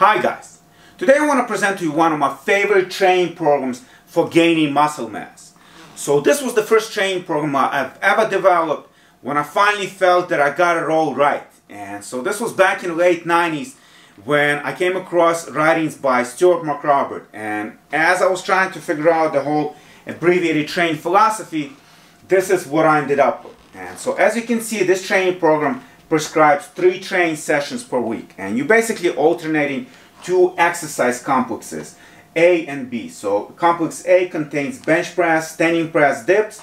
Hi guys, today I want to present to you one of my favorite training programs for gaining muscle mass. So this was the first training program I've ever developed when I finally felt that I got it all right. And so this was back in the late 90s when I came across writings by Stuart McRobert. And as I was trying to figure out the whole abbreviated training philosophy, this is what I ended up with. And so as you can see, this training program prescribes three training sessions per week. And you're basically alternating two exercise complexes, A and B. So complex A contains bench press, standing press, dips,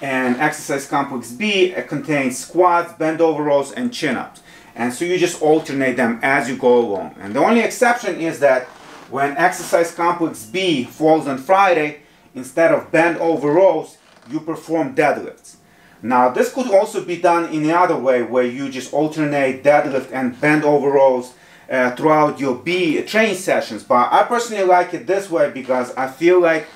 and exercise complex B uh, contains squats, bend over rows, and chin-ups. And so you just alternate them as you go along. And the only exception is that when exercise complex B falls on Friday, instead of bend over rows, you perform deadlifts. Now this could also be done in the other way where you just alternate deadlift and bend over rows uh, throughout your B training sessions. But I personally like it this way because I feel like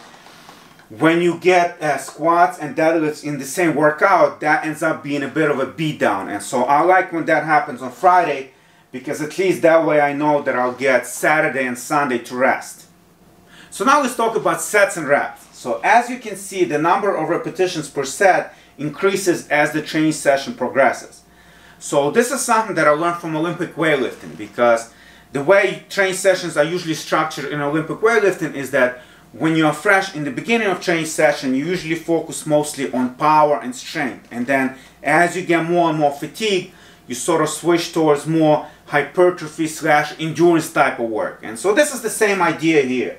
when you get uh, squats and deadlifts in the same workout, that ends up being a bit of a beatdown. And so I like when that happens on Friday because at least that way I know that I'll get Saturday and Sunday to rest. So now let's talk about sets and reps. So as you can see, the number of repetitions per set increases as the training session progresses. So this is something that I learned from Olympic weightlifting because the way training sessions are usually structured in Olympic weightlifting is that when you are fresh in the beginning of training session, you usually focus mostly on power and strength. And then as you get more and more fatigued, you sort of switch towards more hypertrophy slash endurance type of work. And so this is the same idea here.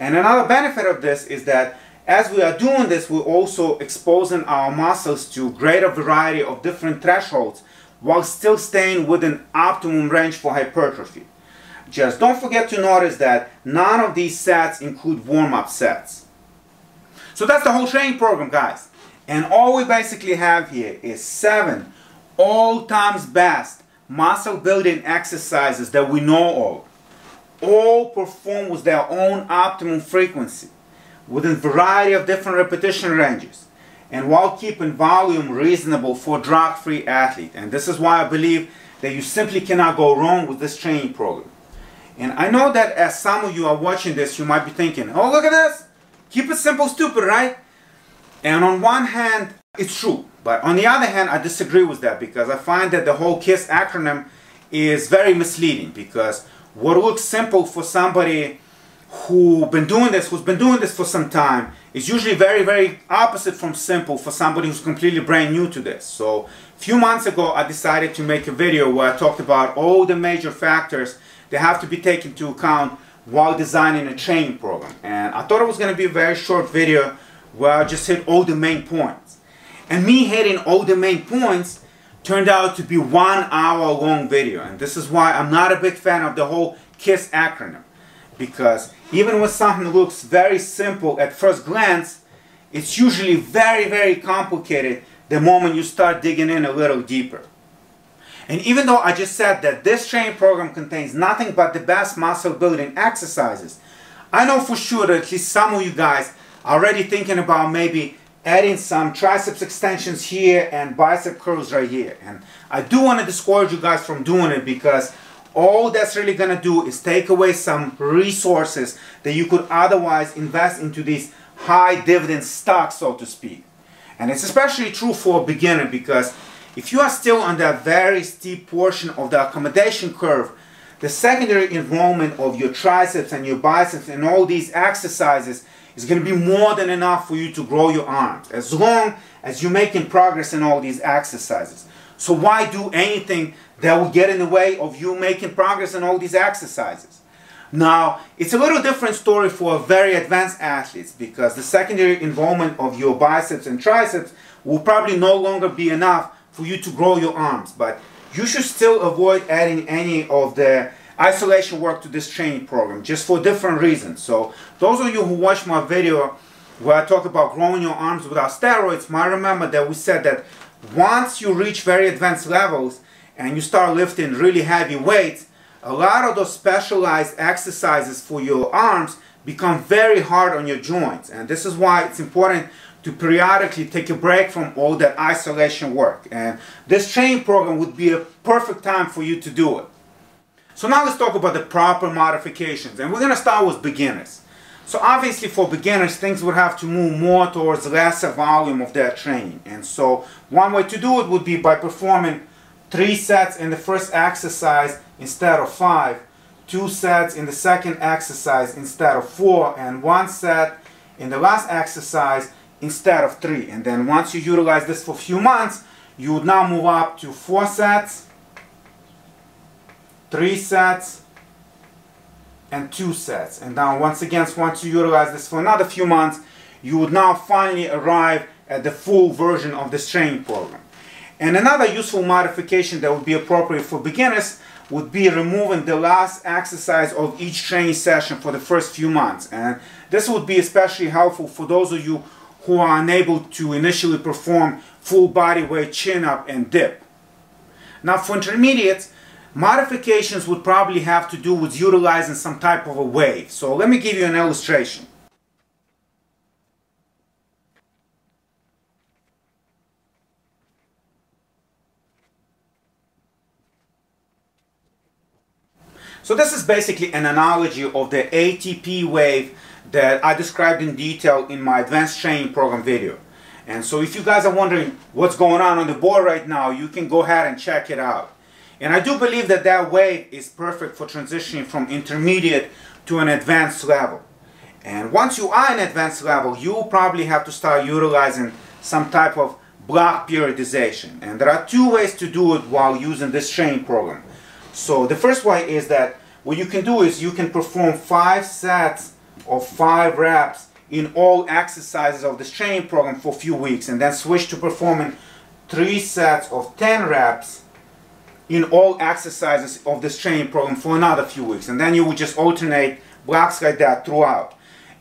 And another benefit of this is that as we are doing this, we're also exposing our muscles to greater variety of different thresholds while still staying within optimum range for hypertrophy. Just don't forget to notice that none of these sets include warm-up sets. So that's the whole training program, guys. And all we basically have here is seven all times best muscle building exercises that we know of. All performed with their own optimum frequency within variety of different repetition ranges and while keeping volume reasonable for drug-free athlete. And this is why I believe that you simply cannot go wrong with this training program. And I know that as some of you are watching this, you might be thinking, oh, look at this. Keep it simple, stupid, right? And on one hand, it's true. But on the other hand, I disagree with that because I find that the whole KISS acronym is very misleading because what looks simple for somebody who been doing this, who's been doing this for some time, is usually very, very opposite from simple for somebody who's completely brand new to this. So a few months ago, I decided to make a video where I talked about all the major factors that have to be taken into account while designing a training program. And I thought it was going to be a very short video where I just hit all the main points. And me hitting all the main points turned out to be one hour long video. And this is why I'm not a big fan of the whole KISS acronym. Because even when something looks very simple at first glance, it's usually very, very complicated the moment you start digging in a little deeper. And even though I just said that this training program contains nothing but the best muscle building exercises, I know for sure that at least some of you guys are already thinking about maybe adding some triceps extensions here and bicep curls right here. And I do want to discourage you guys from doing it because all that's really going to do is take away some resources that you could otherwise invest into these high dividend stocks, so to speak. And it's especially true for a beginner because if you are still on that very steep portion of the accommodation curve, the secondary involvement of your triceps and your biceps and all these exercises is going to be more than enough for you to grow your arms as long as you're making progress in all these exercises. So why do anything that will get in the way of you making progress in all these exercises? Now, it's a little different story for very advanced athletes because the secondary involvement of your biceps and triceps will probably no longer be enough for you to grow your arms. But you should still avoid adding any of the isolation work to this training program just for different reasons. So those of you who watch my video where I talk about growing your arms without steroids might remember that we said that once you reach very advanced levels and you start lifting really heavy weights, a lot of those specialized exercises for your arms become very hard on your joints. And this is why it's important to periodically take a break from all that isolation work. And this training program would be a perfect time for you to do it. So now let's talk about the proper modifications. And we're going to start with beginners. So obviously for beginners, things would have to move more towards lesser volume of their training. And so one way to do it would be by performing three sets in the first exercise instead of five, two sets in the second exercise instead of four, and one set in the last exercise instead of three. And then once you utilize this for a few months, you would now move up to four sets, three sets, and two sets. And now once again, once you utilize this for another few months, you would now finally arrive at the full version of this training program. And another useful modification that would be appropriate for beginners would be removing the last exercise of each training session for the first few months. And this would be especially helpful for those of you who are unable to initially perform full body weight chin up and dip. Now for intermediates, Modifications would probably have to do with utilizing some type of a wave. So let me give you an illustration. So this is basically an analogy of the ATP wave that I described in detail in my advanced training program video. And so if you guys are wondering what's going on on the board right now, you can go ahead and check it out. And I do believe that that wave is perfect for transitioning from intermediate to an advanced level. And once you are in advanced level, you probably have to start utilizing some type of block periodization. And there are two ways to do it while using this training program. So the first way is that what you can do is you can perform five sets of five reps in all exercises of this training program for a few weeks and then switch to performing three sets of 10 reps in all exercises of this training program for another few weeks. And then you would just alternate blocks like that throughout.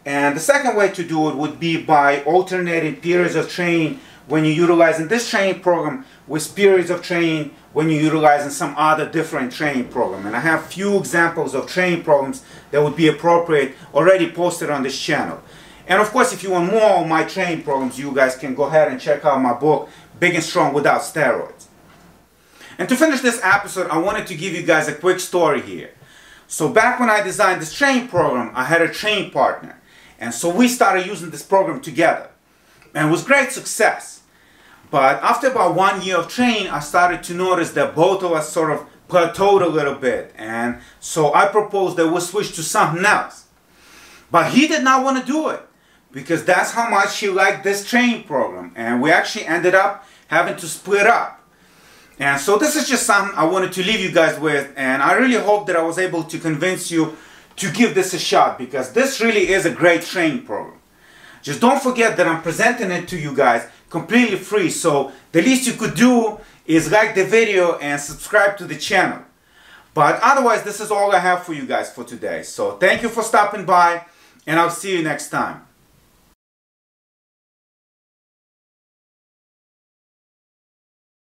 And the second way to do it would be by alternating periods of training when you're utilizing this training program with periods of training when you're utilizing some other different training program. And I have few examples of training programs that would be appropriate already posted on this channel. And of course, if you want more of my training programs, you guys can go ahead and check out my book, Big and Strong Without Steroids. And to finish this episode, I wanted to give you guys a quick story here. So back when I designed this training program, I had a training partner. And so we started using this program together. And it was great success. But after about one year of training, I started to notice that both of us sort of plateaued a little bit. And so I proposed that we switch to something else. But he did not want to do it because that's how much he liked this training program. And we actually ended up having to split up. And so this is just something I wanted to leave you guys with and I really hope that I was able to convince you to give this a shot because this really is a great training program. Just don't forget that I'm presenting it to you guys completely free so the least you could do is like the video and subscribe to the channel. But otherwise this is all I have for you guys for today. So thank you for stopping by and I'll see you next time.